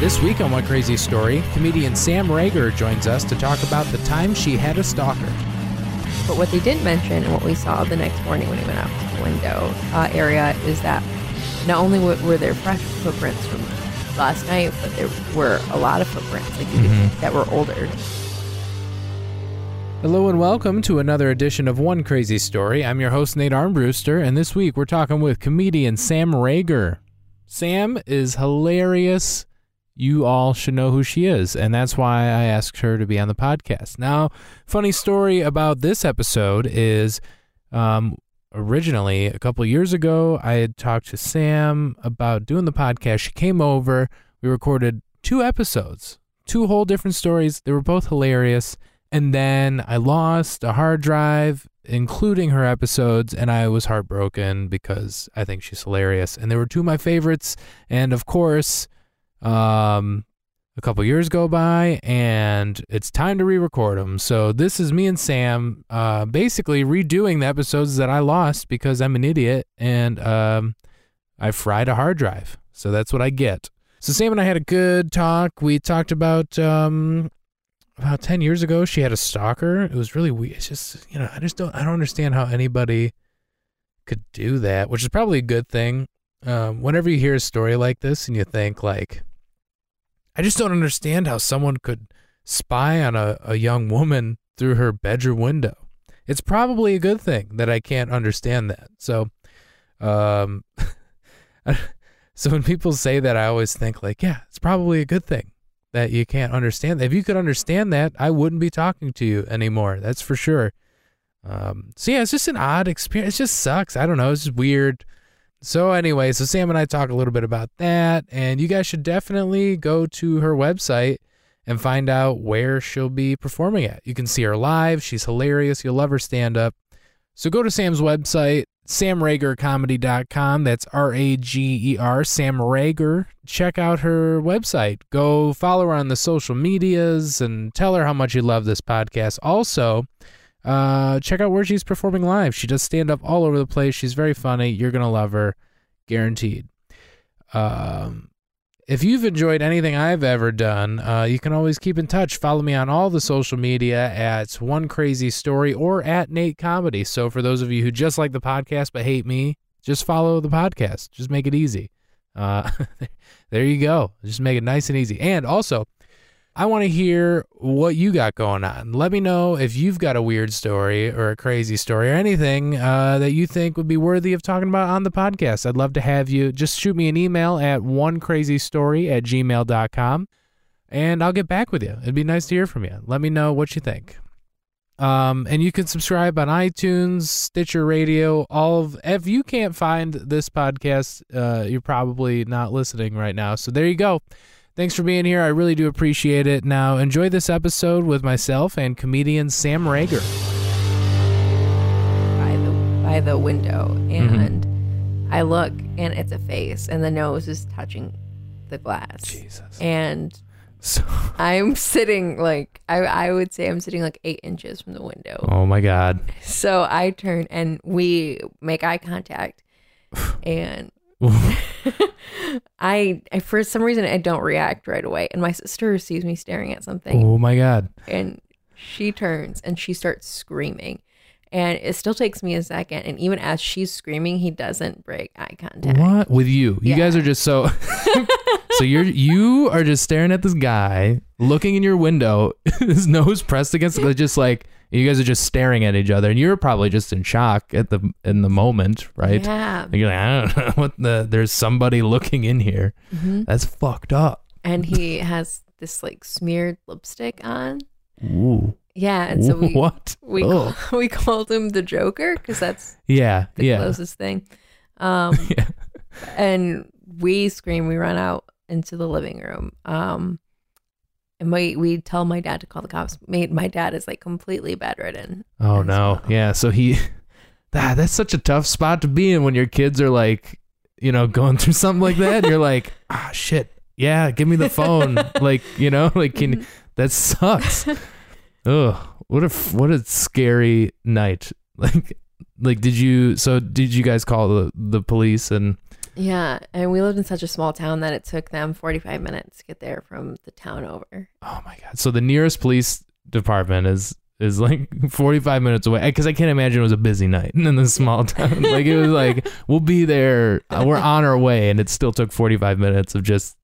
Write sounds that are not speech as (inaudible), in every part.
This week on One Crazy Story, comedian Sam Rager joins us to talk about the time she had a stalker. But what they didn't mention and what we saw the next morning when we went out to the window uh, area is that not only were there fresh footprints from last night, but there were a lot of footprints like could- that were older. Hello and welcome to another edition of One Crazy Story. I'm your host, Nate Armbruster, and this week we're talking with comedian Sam Rager. Sam is hilarious. You all should know who she is, and that's why I asked her to be on the podcast. Now, funny story about this episode is um, originally a couple years ago, I had talked to Sam about doing the podcast. She came over, we recorded two episodes, two whole different stories. They were both hilarious. And then I lost a hard drive, including her episodes, and I was heartbroken because I think she's hilarious. And they were two of my favorites. And of course, um, a couple years go by, and it's time to re-record them. So this is me and Sam, uh, basically redoing the episodes that I lost because I'm an idiot and um, I fried a hard drive. So that's what I get. So Sam and I had a good talk. We talked about um, about 10 years ago she had a stalker it was really weird it's just you know i just don't i don't understand how anybody could do that which is probably a good thing um, whenever you hear a story like this and you think like i just don't understand how someone could spy on a, a young woman through her bedroom window it's probably a good thing that i can't understand that so um (laughs) so when people say that i always think like yeah it's probably a good thing that you can't understand. If you could understand that, I wouldn't be talking to you anymore. That's for sure. Um, so yeah, it's just an odd experience. It just sucks. I don't know. It's just weird. So anyway, so Sam and I talk a little bit about that, and you guys should definitely go to her website and find out where she'll be performing at. You can see her live. She's hilarious. You'll love her stand up. So go to Sam's website, samragercomedy.com. That's R A G E R, Sam Rager. Check out her website. Go follow her on the social medias and tell her how much you love this podcast. Also, uh, check out where she's performing live. She does stand up all over the place. She's very funny. You're to love her, guaranteed. Um, if you've enjoyed anything I've ever done, uh, you can always keep in touch. Follow me on all the social media at One Crazy Story or at Nate Comedy. So for those of you who just like the podcast but hate me, just follow the podcast. Just make it easy. Uh, (laughs) there you go. Just make it nice and easy. And also, I want to hear what you got going on. Let me know if you've got a weird story or a crazy story or anything uh, that you think would be worthy of talking about on the podcast. I'd love to have you. Just shoot me an email at onecrazystory at gmail.com and I'll get back with you. It'd be nice to hear from you. Let me know what you think. Um, and you can subscribe on iTunes, Stitcher Radio, all of. If you can't find this podcast, uh, you're probably not listening right now. So there you go. Thanks for being here. I really do appreciate it. Now, enjoy this episode with myself and comedian Sam Rager. by the by the window Mm-hmm. and I look and it's a face and the nose is touching the glass. Jesus. And So, (laughs) I'm sitting like I I would say I'm sitting like eight inches from the window. oh my God. So I turn and we make eye contact and (laughs) (laughs) I, I for some reason I don't react right away and my sister sees me staring at something Oh my God. and she turns and she starts screaming and it still takes me a second and even as she's screaming he doesn't break eye contact What with you? You guys are just so. (laughs) so you're you are just staring at this guy, looking in your window, (laughs) his nose pressed against, the just like you guys are just staring at each other, and you're probably just in shock at the in the moment, right? yeah Like, You're like, I don't know (laughs) what the. There's somebody looking in here. Mm-hmm. That's fucked up. and he (laughs) has this like smeared lipstick on Ooh. yeah and so we what? we, Ugh. (laughs) we called him the joker because that's yeah, the yeah, closest thing um yeah. and we scream we run out into the living room um and we we tell my dad to call the cops my, my dad is like completely bedridden Oh no. so- Yeah. So he. (laughs) That that's such a tough spot to be in when your kids are like, you know, going through (laughs) something like that. And you're like, (laughs) ah, shit. Yeah, give me the phone. like, you know, like can that sucks. Ugh. What a what a scary night. Like like did you so did you guys call the the police and Yeah, and we lived in such a small town that it took them 45 minutes to get there from the town over. Oh my god! So the nearest police department is is like (laughs) 45 minutes away because I can't imagine it was a busy night in this small (laughs) town. like it was like we'll be there, uh, we're on our way, and it still took 45 minutes of just.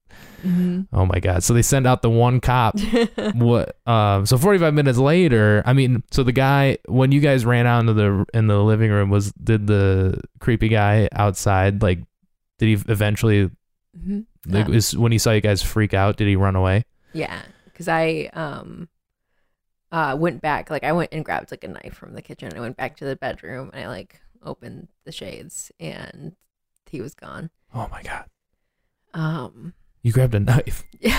Oh my god! So they send out the one cop. (laughs) what? Um. So 45 minutes later, I mean, so the guy when you guys ran out into the in the living room was did the creepy guy outside like did he eventually hmm like Um, is when he saw you guys freak out did he run away? Yeah, because I um uh went back, like I went and grabbed like a knife from the kitchen. I went back to the bedroom and I like opened the shades and he was gone. Oh my god! Um, You grabbed a knife. (laughs) yeah.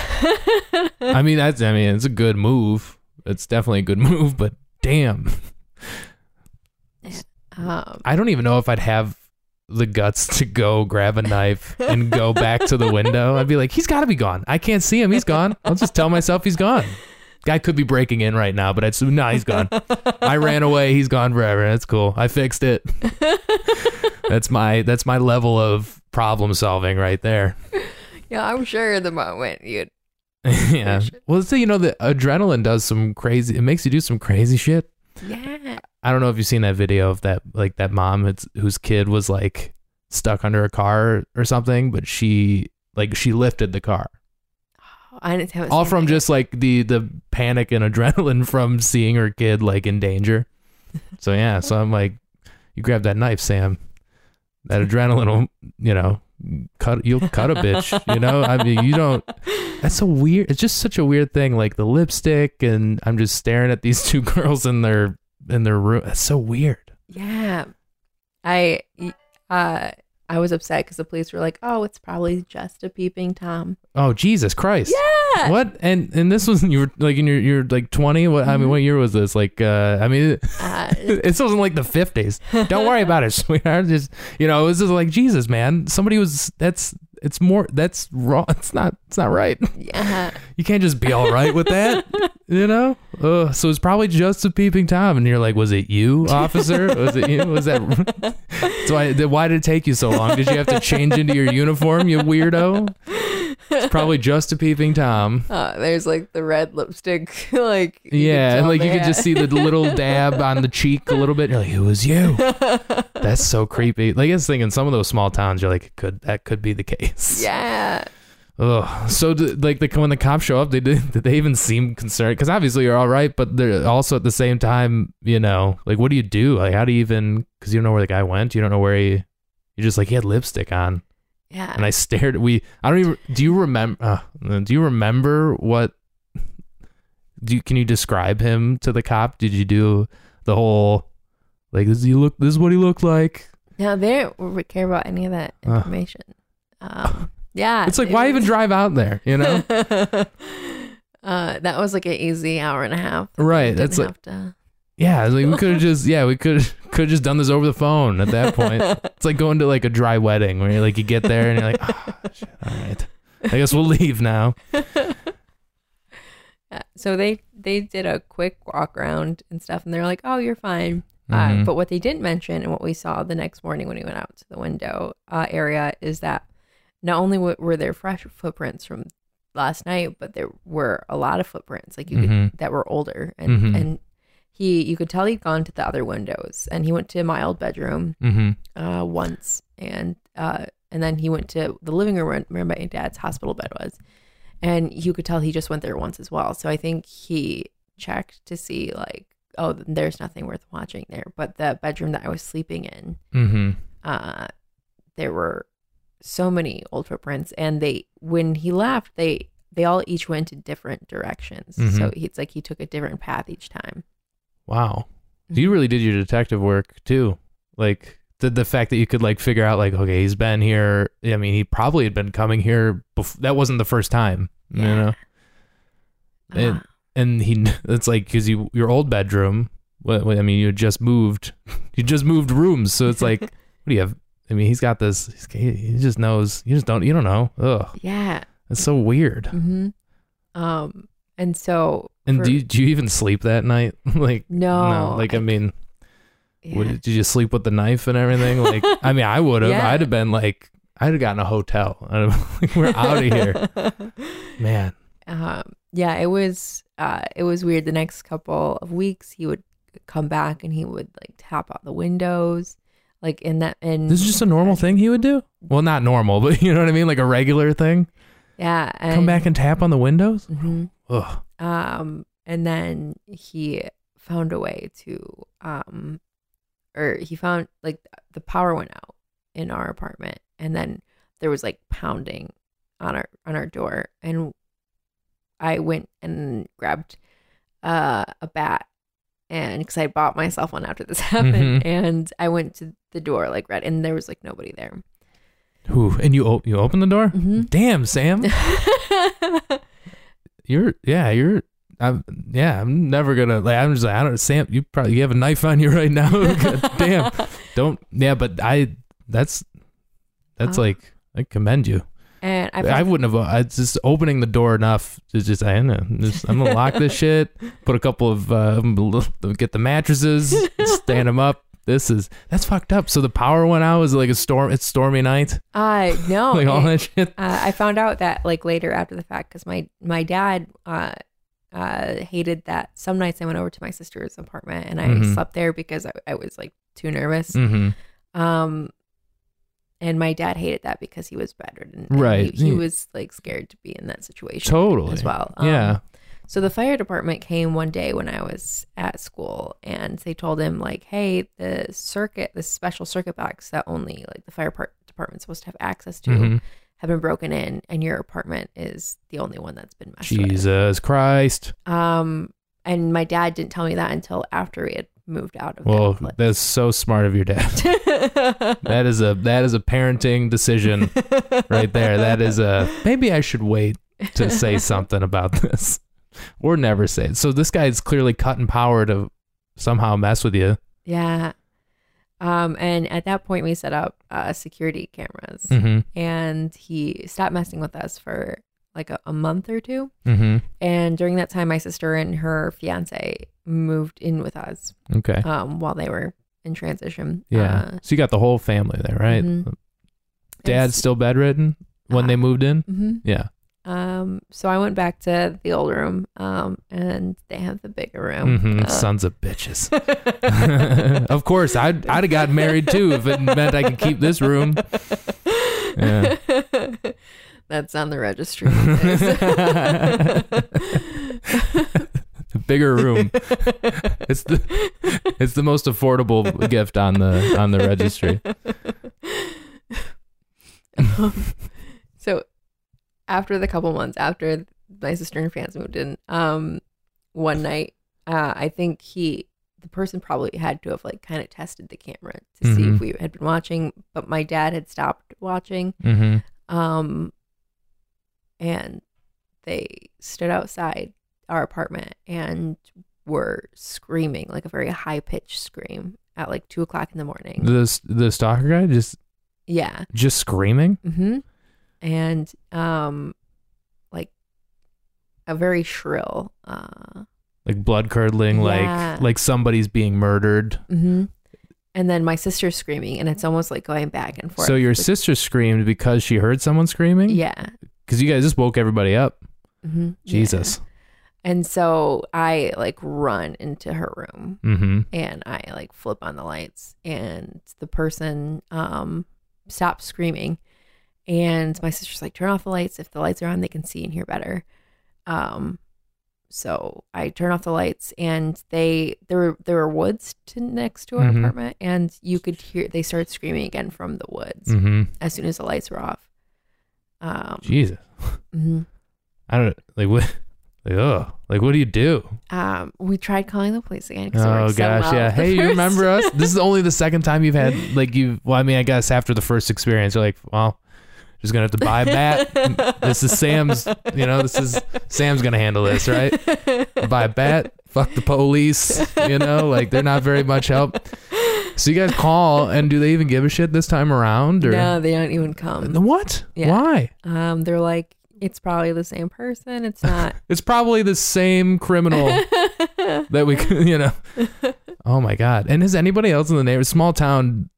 I mean, that's I mean, it's a good move. It's definitely a good (laughs) move, but damn, um, I don't even know if I'd have the guts to go grab a knife and go back to the window. I'd be like, he's got to be gone. I can't see him. He's gone. I'll just tell myself he's gone. Guy could be breaking in right now, but I'd say, no, he's gone. I ran away. He's gone forever. That's cool. I fixed it. (laughs) that's my that's my level of problem solving right there. yeah, I'm sure the moment you'd (laughs) yeah. Well, so you know the adrenaline does some crazy. It makes you do some crazy shit. yeah. I don't know if you've seen that video of that like that mom whose kid was like stuck under a car or something, but she like she lifted the car. Oh, I didn't have All from just like the the panic and adrenaline (laughs) from seeing her kid like in danger. So yeah, so I'm like you grab that knife, Sam. That adrenaline will, you know, cut you'll cut a bitch, you know? I mean, you don't That's a weird. It's just such a weird thing like the lipstick and I'm just staring at these (laughs) two girls in their in their room. That's so weird. Yeah. I uh I was upset because the police were like, "Oh, it's probably just a peeping tom." Oh Jesus Christ! Yeah. What? And and this was you were like in your you're like twenty. What? I mean, Mhm. what year was this? Like, uh, I mean, (laughs) Uh, (laughs) this wasn't like the fifties. Don't worry (laughs) about it, sweetheart. Just you know, it was just like Jesus, man. Somebody was. That's it's more. That's wrong. (laughs) It's not. It's not right. yeah. You can't just be all right with that. (laughs) You know. Ugh, so it's probably just a peeping tom, and you're like, was it you, (laughs) officer? Was it you? Was that? So I, why did it take you so long? Did you have to change into your uniform, you weirdo? It's probably just a peeping tom. (laughs) Uh, there's like the red lipstick, (laughs) like Yeah, and like you could just see the little (laughs) dab on the cheek a little bit. You're like, it was you. That's so creepy. Like I was thinking, some of those small towns, you're like, could that could be the case? yeah. Ugh. So d- like the when the cops show up, they did did they even seem concerned? Because obviously you're all right, but they're also at the same time, you know, like what do you do? Like how do you even? Because you don't know where the guy went. You don't know where he. You're just like he had lipstick on, Yeah. and I stared. We I don't even. Do you remember? Uh, do you remember what? Do you, can you describe him to the cop? Did you do the whole like does he look? This is what he looked like. no, they don't care about any of that Uh. information. Um, (laughs) yeah. It's like why was- even drive out there? You know. (laughs) uh, that was like an easy hour and a half. Right, that's like- to. Yeah, like we (laughs) could have just yeah, we could (laughs) could have just done this over the phone at that point. It's like going to like a dry wedding where you like you get there and you're like, oh, shit, all right, I guess we'll leave now. (laughs) Yeah, so they they did a quick walk around and stuff, and they're like, "Oh, you're fine." Mhm. Uh, but what they didn't mention, and what we saw the next morning when we went out to the window uh, area, is that not only w- were there fresh footprints from last night, but there were a lot of footprints, like you Mhm. could that were older, and Mhm. and he you could tell he'd gone to the other windows, and he went to my old bedroom Mm-hmm. uh, once, and uh, and then he went to the living room where- my dad's hospital bed was, and you could tell he just went there once as well. So I think he checked to see like, oh, there's nothing worth watching there. But the bedroom that I was sleeping in, Mm-hmm. uh, there were so many old footprints, and they when he left, they they all each went in different directions. Mhm. So it's like he took a different path each time. Wow, so you really did your detective work too. Like the the fact that you could like figure out like okay, he's been here. I mean, he probably had been coming here. Bef- that wasn't the first time, you know. And- Uh, and he (laughs) it's like because you your old bedroom what, what- i mean you just moved (laughs) you just moved rooms so it's like (laughs) what do you have i mean he's got this he, just knows you just don't you don't know ugh yeah. it's so weird hmm Um, and so and for- do you, do you even sleep that night (laughs) like no, no, like i, mean yeah. what, did you sleep with the knife and everything like (laughs) i mean i would have Yeah. i'd have been like I'd have gotten a hotel. (laughs) We're out of here, man. um, yeah, it was uh, it was weird. The next couple of weeks, he would come back and he would like tap out the windows, like in that. And This is just a normal thing he would do. Well, not normal, but you know what I mean, like a regular thing. yeah. And, Come back and tap on the windows. Mhm. Ugh. Um, and then he found a way to um, or he found like the power went out in our apartment, and then there was like pounding on our on our door, and I went and grabbed uh, a bat, and because I bought myself one after this (laughs) happened, Mhm. and I went to the door like right, and there was like nobody there. Who And you o- you open the door. Mhm. Damn, Sam. (laughs) You're yeah. You're. I'm yeah. I'm never gonna like. I'm just like I don't. Sam, you probably you have a knife on you (laughs) right now. (laughs) Damn. (laughs) Don't. Yeah, but I. That's. That's Uh. like. I commend you. and I, I, wouldn't have. I just opening the door enough to just. I don't know. Just, I'm gonna lock this shit. Put a couple of. Uh, get the mattresses. Stand them up. This is that's fucked up. So the power went out. Was it like a storm? It's stormy night. I no, (laughs) like all that shit. uh, I found out that like later after the fact because my my dad uh, uh, hated that some nights I went over to my sister's apartment and I Mhm. slept there because I, I was like too nervous. Mm-hmm. Um, and my dad hated that because he was bedridden. and Right. He, he was like scared to be in that situation. Totally. As well. Yeah. So the fire department came one day when I was at school and they told him like, "Hey, the circuit, the special circuit box that only like the fire part department's supposed to have access to, Mhm. have been broken in, and your apartment is the only one that's been messed with." Jesus Christ. Um, and my dad didn't tell me that until after we had moved out of. Well, that that's so smart of your dad. (laughs) That is a that is a parenting decision (laughs) right there. That is a maybe I should wait to say something about this or never say it. So this guy is clearly cutting power to somehow mess with you. yeah. Um, and at that point, we set up uh, security cameras, Mm-hmm. and he stopped messing with us for like a, a month or two. Mm-hmm. And during that time, my sister and her fiance moved in with us Okay. um, while they were in transition. Yeah. Uh, so you got the whole family there, right? Mhm. Dad's still bedridden when they moved in. hmm Yeah. Um, so I went back to the old room, um, and they have the bigger room. hmm Uh, Sons of bitches. (laughs) (laughs) of course, I'd I'd have gotten married too if it meant I could keep this room. Yeah. (laughs) That's on the registry. Bigger room. It's the it's the most affordable gift on the on the registry. Um, so after the couple months after my sister and her fans moved in, um, one night, uh, I think he, the person probably had to have like kind of tested the camera to see Mhm. if we had been watching, but my dad had stopped watching. hmm Um, and they stood outside our apartment and were screaming like a very high pitched scream at like two o'clock in the morning. The the stalker guy just yeah. just screaming. hmm And um, like a very shrill. Uh, like blood curdling, Yeah. like like somebody's being murdered. hmm And then my sister's screaming, and it's almost like going back and forth. So your sister screamed because she heard someone screaming. yeah. because you guys just woke everybody up. hmm Jesus. And so I like run into her room Mm-hmm. and I like flip on the lights and the person um stops screaming and my sister's like turn off the lights if the lights are on they can see and hear better um so I turn off the lights and they there were there were woods to next to our Mhm. apartment and you could hear they started screaming again from the woods Mm-hmm. as soon as the lights were off um Jesus. mhm. I don't like what. Like oh, like what do you do? um we tried calling the police again Oh so gosh, yeah. Hey, you remember us? (laughs) This is only the second time you've had like you. Well, I mean, I guess after the first experience, you're like, well, gonna have to buy a bat. this is Sam's. You know, this is Sam's gonna handle this, right? Buy a bat. Fuck the police. You know, like they're not very much help. So you guys call, and do they even give a shit this time around? Or no they don't even come The what? Yeah. Why? Um, they're like, it's probably the same person. It's not. (laughs) It's probably the same criminal (laughs) that we, could, (laughs) you know. Oh my god! And has anybody else in the neighborhood, small town?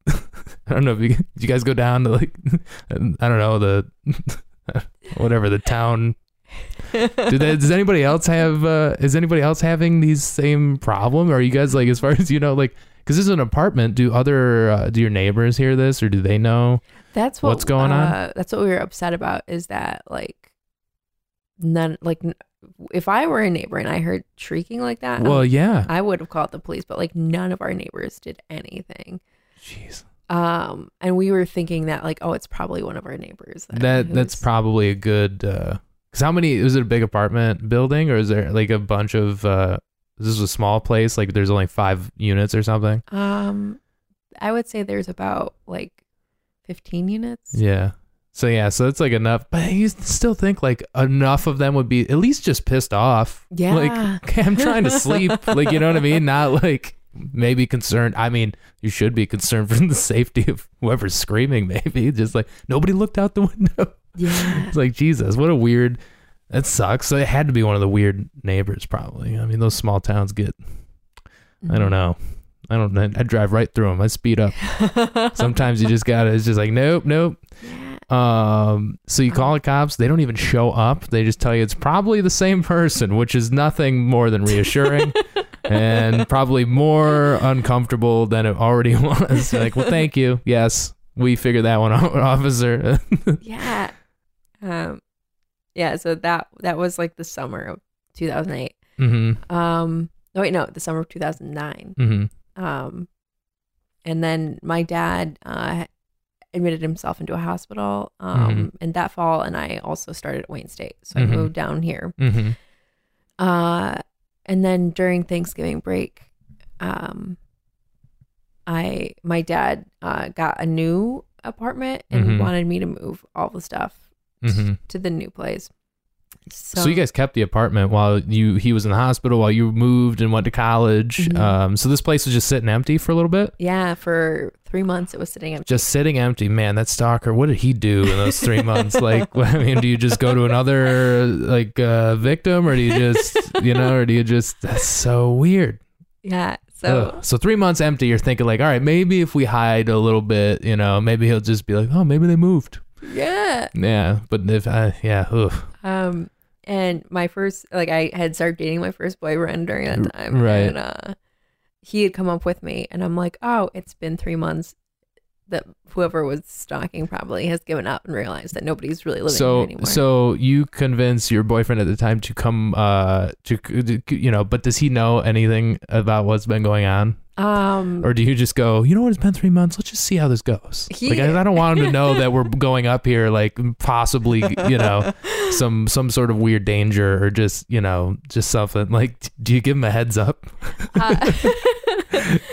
(laughs) I don't know if you, (laughs) did you guys go down to like (laughs) I don't know the whatever the town. Do they, does anybody else have? Uh, is anybody else having these same problem? Or are you guys like as far as you know like? Because this is an apartment. Do other uh, do your neighbors hear this, or do they know? That's what, What's going on? uh, That's what we were upset about. Is that like none like if I were a neighbor and I heard shrieking like that, Well, yeah. I would have called the police. But like none of our neighbors did anything. Jeez. Um, and we were thinking that like, oh, it's probably one of our neighbors. That that's probably a good. Uh, Cause how many? Is it a big apartment building, or is there like a bunch of? uh Is this a small place? Like there's only five units or something? Um, I would say there's about like fifteen units. Yeah. So yeah, so it's like enough, but you still think like enough of them would be at least just pissed off. Yeah. Like, (laughs) okay, I'm trying to sleep. like, you know what I mean? Not like maybe concerned. I mean, you should be concerned for (laughs) the safety of whoever's screaming. Maybe (laughs) just like nobody looked out the window. Yeah. It's like Jesus, what a weird. That sucks. So it had to be one of the weird neighbors, probably. I mean, those small towns get. I don't know. I don't. I drive right through them. I speed up. (laughs) Sometimes you just gotta. It's just like nope, nope. Um, so you call the cops, they don't even show up. They just tell you it's probably the same person, which is nothing more than reassuring and probably more uncomfortable than it already (laughs) was. like, well, thank you. Yes, we figured that one out, (laughs) officer. yeah. Um, yeah. So that that was like the summer of 2008. mm-hmm. Um, no wait, no, the summer of 2009. Mm-hmm. Um, and then my dad uh, admitted himself into a hospital um, Mhm. in that fall, and I also started at Wayne State, so. I moved down here. Mm-hmm. Uh, and then during Thanksgiving break, um, I my dad uh, got a new apartment and Mhm. wanted me to move all the stuff Mm-hmm. to the new place. So, So, you guys kept the apartment while you he was in the hospital while you moved and went to college. Mhm. Um, so this place was just sitting empty for a little bit. yeah, for three months it was sitting empty. just sitting empty. Man, that stalker. What did he do in those three months? (laughs) Like, I mean, do you just go to another like uh, victim, or do you just, you know, or do you just? That's so weird. yeah, so Ugh. so three months empty. You're thinking like, all right, maybe if we hide a little bit, you know, maybe he'll just be like, oh, maybe they moved. Yeah. Yeah, but if I, yeah, ugh. Um, and my first, like, I had started dating my first boyfriend during that time. right. And uh, he had come up with me, and I'm like, oh, it's been three months. That whoever was stalking probably has given up and realized that nobody's really living here So anymore. so you convince your boyfriend at the time to come, uh, to you know, but does he know anything about what's been going on? Um, Or do you just go, you know what, it's been three months, let's just see how this goes? He- like, I, I don't want him to know (laughs) that we're going up here, like, possibly, you know, some some sort of weird danger or just, you know, just something. Like, do you give him a heads up? uh, (laughs)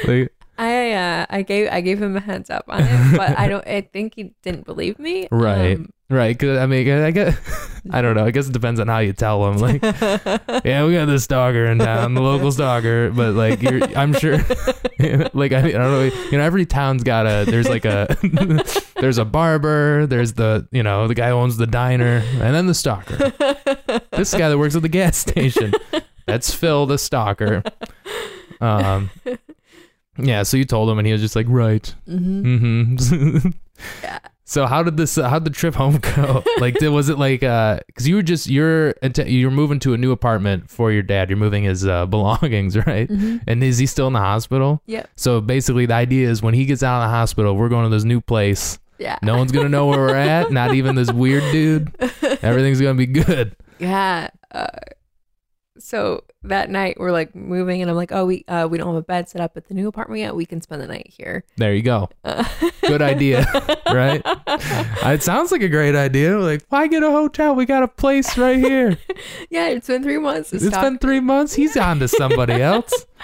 Like, I uh, I gave I gave him a heads up on it, but I don't. I think he didn't believe me. (laughs) Right. Um, right? Because I mean, I guess, (laughs) I don't know. I guess it depends on how you tell him. Like, (laughs) yeah, we got this stalker in town, the local stalker, but like, you're, I'm sure, like, I, I don't know, you know, every town's got a, there's like a, there's a barber, there's the, you know, the guy who owns the diner, and then the stalker. this guy that works at the gas station. That's Phil, the stalker. Um, yeah. So you told him, and he was just like, right. mhm. Mm-hmm. (laughs) Yeah. So how did this? How did the trip home go? (laughs) Like, did, was it like? uh Because you were just you're you're moving to a new apartment for your dad. You're moving his uh, (laughs) belongings, right? Mhm. And is he still in the hospital? Yeah. So basically, the idea is when he gets out of the hospital, we're going to this new place. Yeah. No one's gonna know where we're at. Not even this weird dude. Everything's gonna be good. Yeah. Uh, so that night we're like moving, and I'm like, oh, we uh, we don't have a bed set up at the new apartment yet. We can spend the night here. There you go. Uh, Good idea, (laughs) right? It sounds like a great idea. Like, why get a hotel? We got a place right here. (laughs) yeah, it's been three months. It's stop. been three months. He's on to somebody else. (laughs)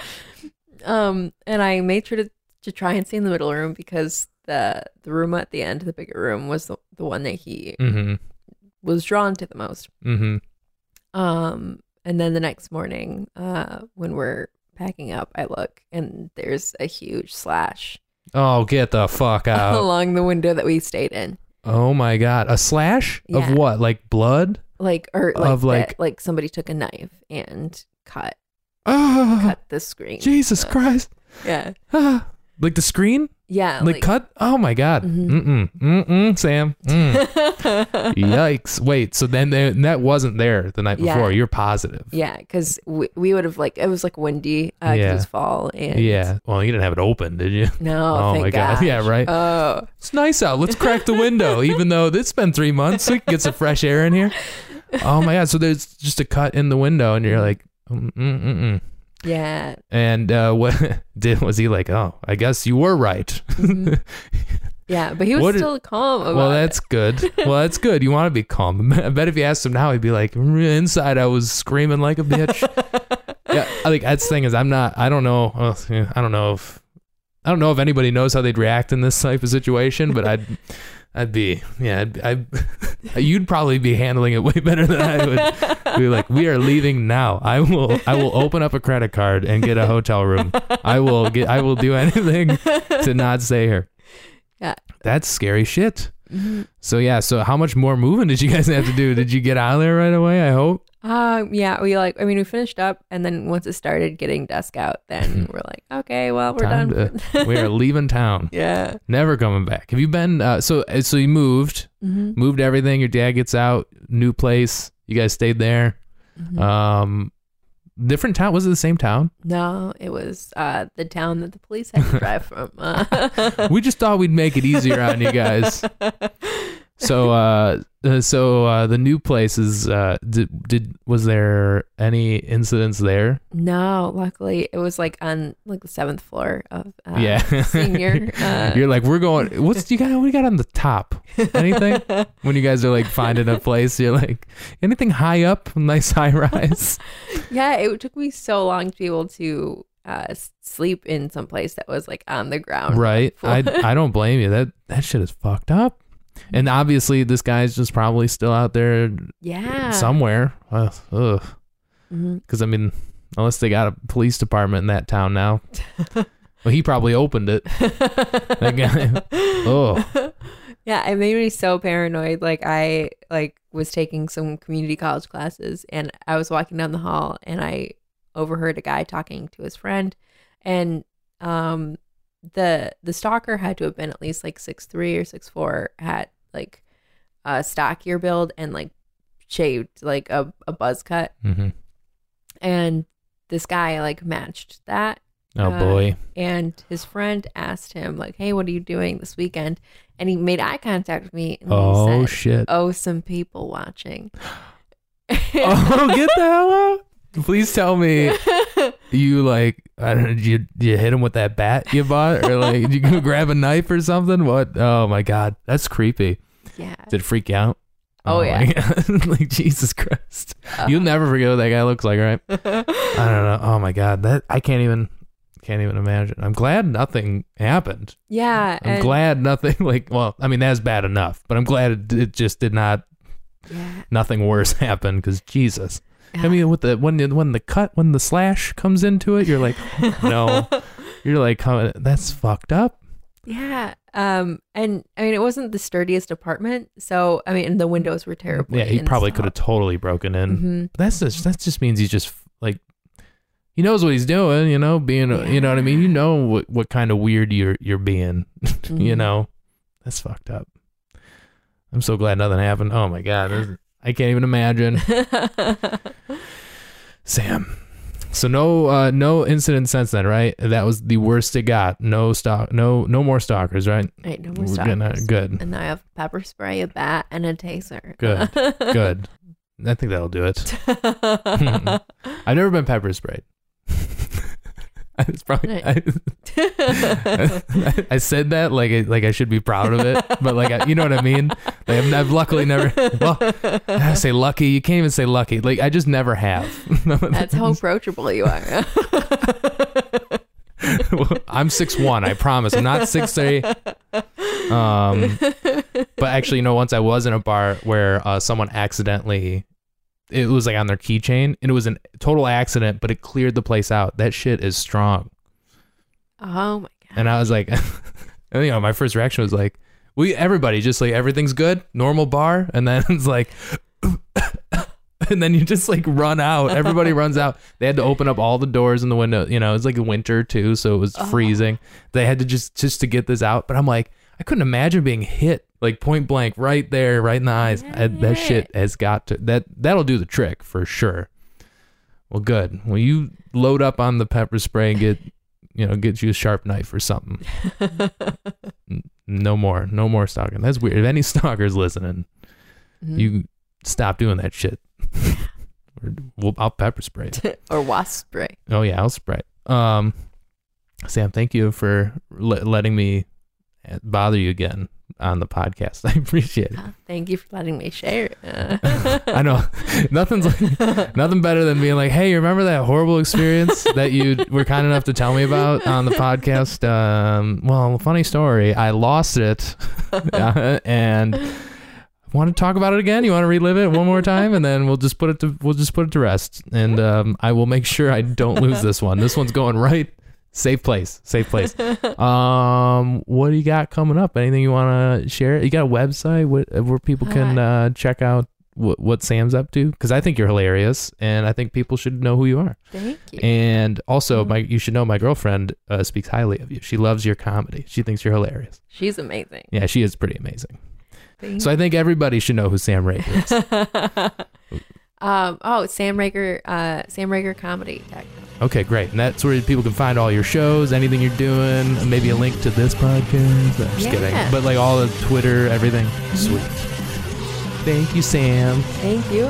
Um, and I made sure to, to try and stay in the middle room because the the room at the end, the bigger room, was the, the one that he Mm-hmm. was drawn to the most. Mm-hmm. Um, and then the next morning, uh, when we're packing up, I look and there's a huge slash Oh, get the fuck (laughs) out. along the window that we stayed in. oh my god. A slash Yeah. of what? Like blood? Like or like Of, like- that- like somebody took a knife and cut Oh, cut the screen. Jesus Uh, Christ. Yeah. Ah. Like the screen? Yeah, Like, cut? Oh my god. Mm-mm. Mm-mm, Sam. Mm. (laughs) Yikes. Wait, so then they, that wasn't there the night Yeah. before. You're positive. yeah, because we, we would have like it was like windy because Yeah. it was fall and Yeah. Well, you didn't have it open, did you? No, (laughs) Oh thank my God. gosh. (laughs) Yeah, right. Oh, It's nice out. Let's crack the window, even though it's been three months. We can get some fresh air in here. Oh my god! So there's just a cut in the window, and you're like, mm mm mm. mm. Yeah. and uh, (laughs) what did was he like? Oh, I guess you were right. (laughs) Yeah, but he was What did- still calm about well, that's it. good. Well, that's good. You want to be calm. (laughs) I bet if you asked him now, he'd be like, inside I was screaming like a bitch. yeah, I think that's the thing is I'm not. I don't know. I don't know if I don't know if anybody knows how they'd react in this type of situation, but I'd. I'd be, yeah, I'd, I'd, (laughs) you'd probably be handling it way better than I would. Be like, we are leaving now. I will, I will open up a credit card and get a hotel room. I will get, I will do anything to not stay here. Yeah. That's scary shit. Mhm. So yeah, so how much more moving did you guys have to do? Did you get out of there right away? I hope. Um, yeah, we like. I mean, we finished up, and then once it started getting dusk out, then (laughs) we're like, okay, well, we're Time done. to- (laughs) we are leaving town. yeah. Never coming back. Have you been? Uh, so so you moved, hmm moved everything. Your dad gets out, new place. You guys stayed there. Mm-hmm. Um, different town. Was it the same town? No, it was uh the town that the police had to drive from. Uh, (laughs) we just thought we'd make it easier on you guys. So uh, uh, so uh, the new place is uh, did did was there any incidents there? no, luckily it was like on like the seventh floor of uh, yeah, senior. (laughs) Uh, You're like, we're going. What's you got? What you got on the top? Anything? (laughs) when you guys are like finding a place, you're like, anything high up, nice high rise. (laughs) yeah, it took me so long to be able to uh sleep in some place that was like on the ground. right? I I don't blame you. That that shit is fucked up. And obviously, this guy's just probably still out there Yeah. somewhere. Uh, ugh. Mhm. Because I mean, unless they got a police department in that town now, (laughs) well, he probably opened it. That guy. (laughs) Oh, Yeah, it made me so paranoid. Like I like was taking some community college classes and I was walking down the hall and I overheard a guy talking to his friend and um the the stalker had to have been at least like six three or six four, had like a stockier build and like shaved like a, a buzz cut hmm and this guy like matched that oh Uh, boy. and his friend asked him like hey what are you doing this weekend and he made eye contact with me and Oh he said shit. oh some people watching (gasps) oh, get the hell out! Please tell me (laughs) you like I don't know. Did you, did you hit him with that bat you bought, or like did you go grab a knife or something? What? Oh my god, that's creepy. yeah Did it freak you out? Oh, oh my yeah. (laughs) Like Jesus Christ, uh-huh. you'll never forget what that guy looks like, right? I don't know. Oh my god, that I can't even can't even imagine. I'm glad nothing happened. yeah I'm and- glad nothing (laughs) like well, I mean that's bad enough, but I'm glad it, it just did not yeah, nothing worse happened because Jesus. Yeah. I mean, with the when the- when the cut when the slash comes into it, you're like, (laughs) no, you're like, oh, that's fucked up. yeah um and i mean it wasn't the sturdiest apartment so i mean and the windows were terrible Yeah, he probably could have totally broken in. hmm That's just that just means he's just like he knows what he's doing. You know, being a, you know what I mean. You know what what kind of weird you're you're being. (laughs) you Mhm. know, that's fucked up. I'm so glad nothing happened. Oh my god, I can't even imagine. (laughs) Sam. So no uh no incident since then, right? That was the worst it got. No stock no no more stalkers, right? right no more We're stalkers. that- good. and now i have pepper spray a bat and a taser Good. (laughs) Good. I think that'll do it. (laughs) I've never been pepper sprayed. (laughs) I was probably I, I said that like I, like I should be proud of it, but like I, you know what I mean. Like I've, I've luckily never. Well, I say lucky. You can't even say lucky. Like I just never have. (laughs) That's how approachable you are. I'm six one. I promise. I'm not six three. Um, but actually, you know, once I was in a bar where uh, someone accidentally, it was like on their keychain, and it was a total accident, but it cleared the place out. That shit is strong. oh my god. And I was like, (laughs) and, you know, my first reaction was like, we everybody just like everything's good, normal bar, and then (laughs) it's like, (coughs) and then you just like run out. Everybody runs out. They had to open up all the doors and the window. You know, it's like winter too, so it was Oh. freezing. They had to just just to get this out. But I'm like, I couldn't imagine being hit like point blank right there, right in the eyes. I- that shit has got to that that'll do the trick for sure. Well, good. Well, you load up on the pepper spray and get (laughs) you know get you a sharp knife or something. (laughs) No more, no more stalking. That's weird. If any (laughs) stalkers listening, Mhm. you stop doing that shit. or we'll, I'll pepper spray. it. or wasp spray. Oh yeah, I'll spray. Um, Sam, thank you for le- letting me bother you again on the podcast. (laughs) I appreciate it. Ah, Thank you for letting me share. (laughs) I know (laughs) nothing's like, nothing better than being like, hey, you remember that horrible experience that you were kind enough to tell me about on the podcast? Um, well, funny story. I lost it, uh, and want to talk about it again. You want to relive it one more time, and then we'll just put it to we'll just put it to rest, and um, I will make sure I don't lose this one. This one's going right. Safe place, safe place. (laughs) Um, what do you got coming up? Anything you want to share? You got a website where, where people can uh, check out what, what Sam's up to? Because I think you're hilarious, and I think people should know who you are. Thank you. And also, Mhm. my you should know my girlfriend uh, speaks highly of you. She loves your comedy. She thinks you're hilarious. She's amazing. Yeah, she is pretty amazing. Thank So I think everybody should know who Sam Rager is. (laughs) um, oh, Sam Rager, uh, Sam Rager comedy. Okay, great. And that's where people can find all your shows, anything you're doing, maybe a link to this podcast. I'm just Yeah. kidding. But like all the Twitter, everything. Mm-hmm. Sweet. Thank you, Sam. Thank you.